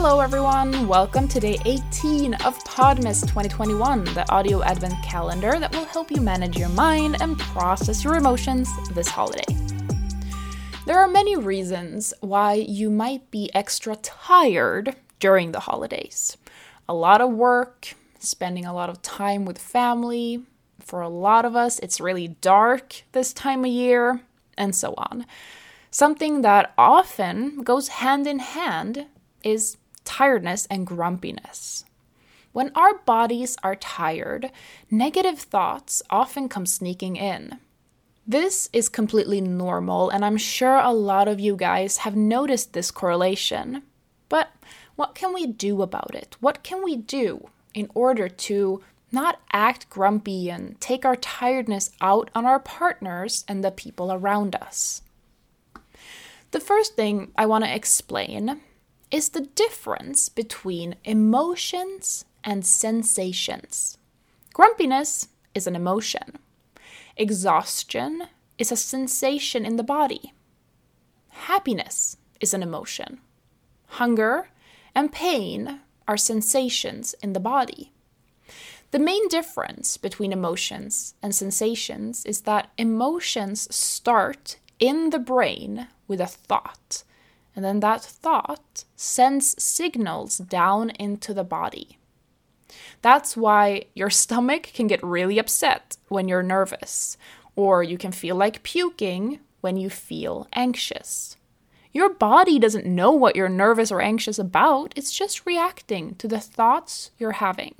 Hello, everyone. Welcome to day 18 of Podmas 2021, the audio advent calendar that will help you manage your mind and process your emotions this holiday. There are many reasons why you might be extra tired during the holidays. A lot of work, spending a lot of time with family. For a lot of us, it's really dark this time of year, and so on. Something that often goes hand in hand is tiredness and grumpiness. When our bodies are tired, negative thoughts often come sneaking in. This is completely normal, and I'm sure a lot of you guys have noticed this correlation. But what can we do about it? What can we do in order to not act grumpy and take our tiredness out on our partners and the people around us? The first thing I want to explain is the difference between emotions and sensations. Grumpiness is an emotion, exhaustion is a sensation in the body, happiness is an emotion, hunger and pain are sensations in the body. The main difference between emotions and sensations is that emotions start in the brain with a thought and then that thought sends signals down into the body. That's why your stomach can get really upset when you're nervous, or you can feel like puking when you feel anxious. Your body doesn't know what you're nervous or anxious about, it's just reacting to the thoughts you're having.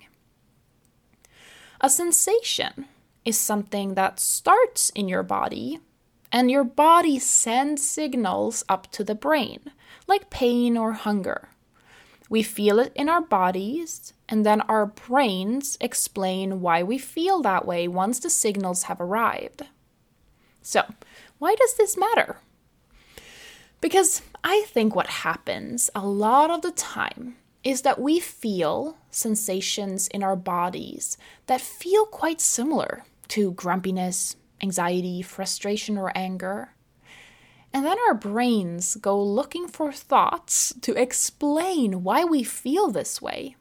A sensation is something that starts in your body and your body sends signals up to the brain, like pain or hunger. We feel it in our bodies, and then our brains explain why we feel that way once the signals have arrived. So, why does this matter? Because I think what happens a lot of the time is that we feel sensations in our bodies that feel quite similar to grumpiness, anxiety, frustration, or anger. And then our brains go looking for thoughts to explain why we feel this way,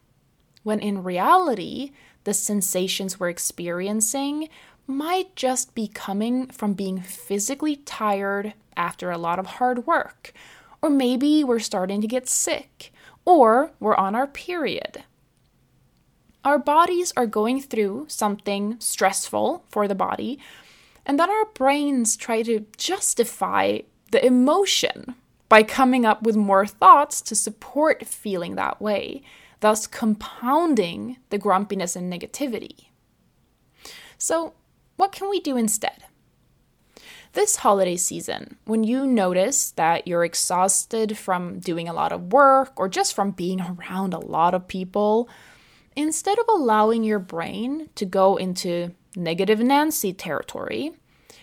when in reality, the sensations we're experiencing might just be coming from being physically tired after a lot of hard work, or maybe we're starting to get sick, or we're on our period. Our bodies are going through something stressful for the body and then our brains try to justify the emotion by coming up with more thoughts to support feeling that way, thus compounding the grumpiness and negativity. So, what can we do instead? This holiday season, when you notice that you're exhausted from doing a lot of work or just from being around a lot of people, instead of allowing your brain to go into negative Nancy territory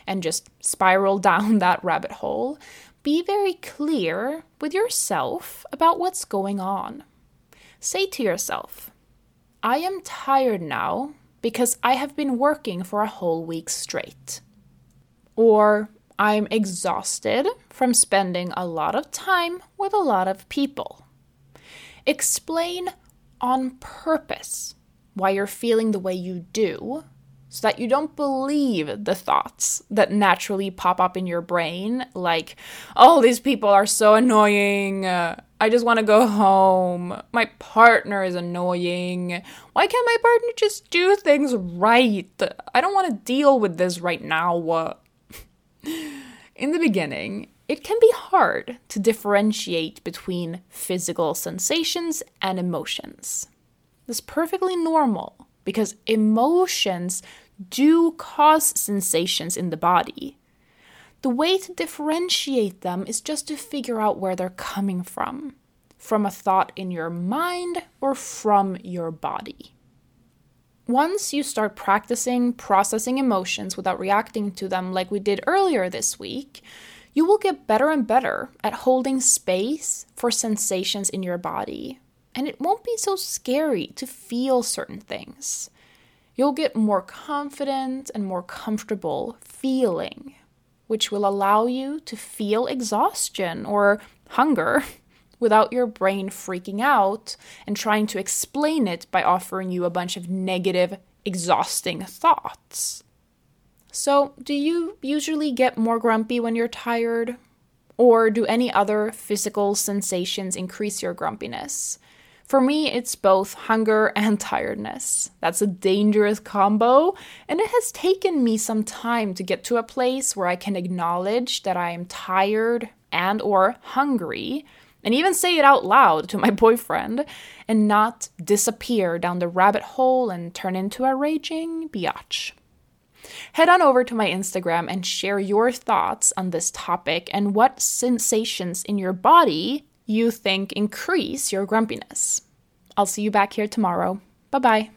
and just spiral down that rabbit hole, be very clear with yourself about what's going on. Say to yourself, I am tired now because I have been working for a whole week straight. Or I'm exhausted from spending a lot of time with a lot of people. Explain on purpose why you're feeling the way you do so that you don't believe the thoughts that naturally pop up in your brain, like, oh, these people are so annoying. I just want to go home. My partner is annoying. Why can't my partner just do things right? I don't want to deal with this right now. in the beginning, it can be hard to differentiate between physical sensations and emotions. That's perfectly normal because emotions do cause sensations in the body. The way to differentiate them is just to figure out where they're coming from from a thought in your mind or from your body. Once you start practicing processing emotions without reacting to them like we did earlier this week, you will get better and better at holding space for sensations in your body. And it won't be so scary to feel certain things you'll get more confident and more comfortable feeling, which will allow you to feel exhaustion or hunger without your brain freaking out and trying to explain it by offering you a bunch of negative, exhausting thoughts. So, do you usually get more grumpy when you're tired? Or do any other physical sensations increase your grumpiness? For me, it's both hunger and tiredness. That's a dangerous combo, and it has taken me some time to get to a place where I can acknowledge that I am tired and or hungry and even say it out loud to my boyfriend and not disappear down the rabbit hole and turn into a raging biatch. Head on over to my Instagram and share your thoughts on this topic and what sensations in your body you think increase your grumpiness. I'll see you back here tomorrow. Bye bye.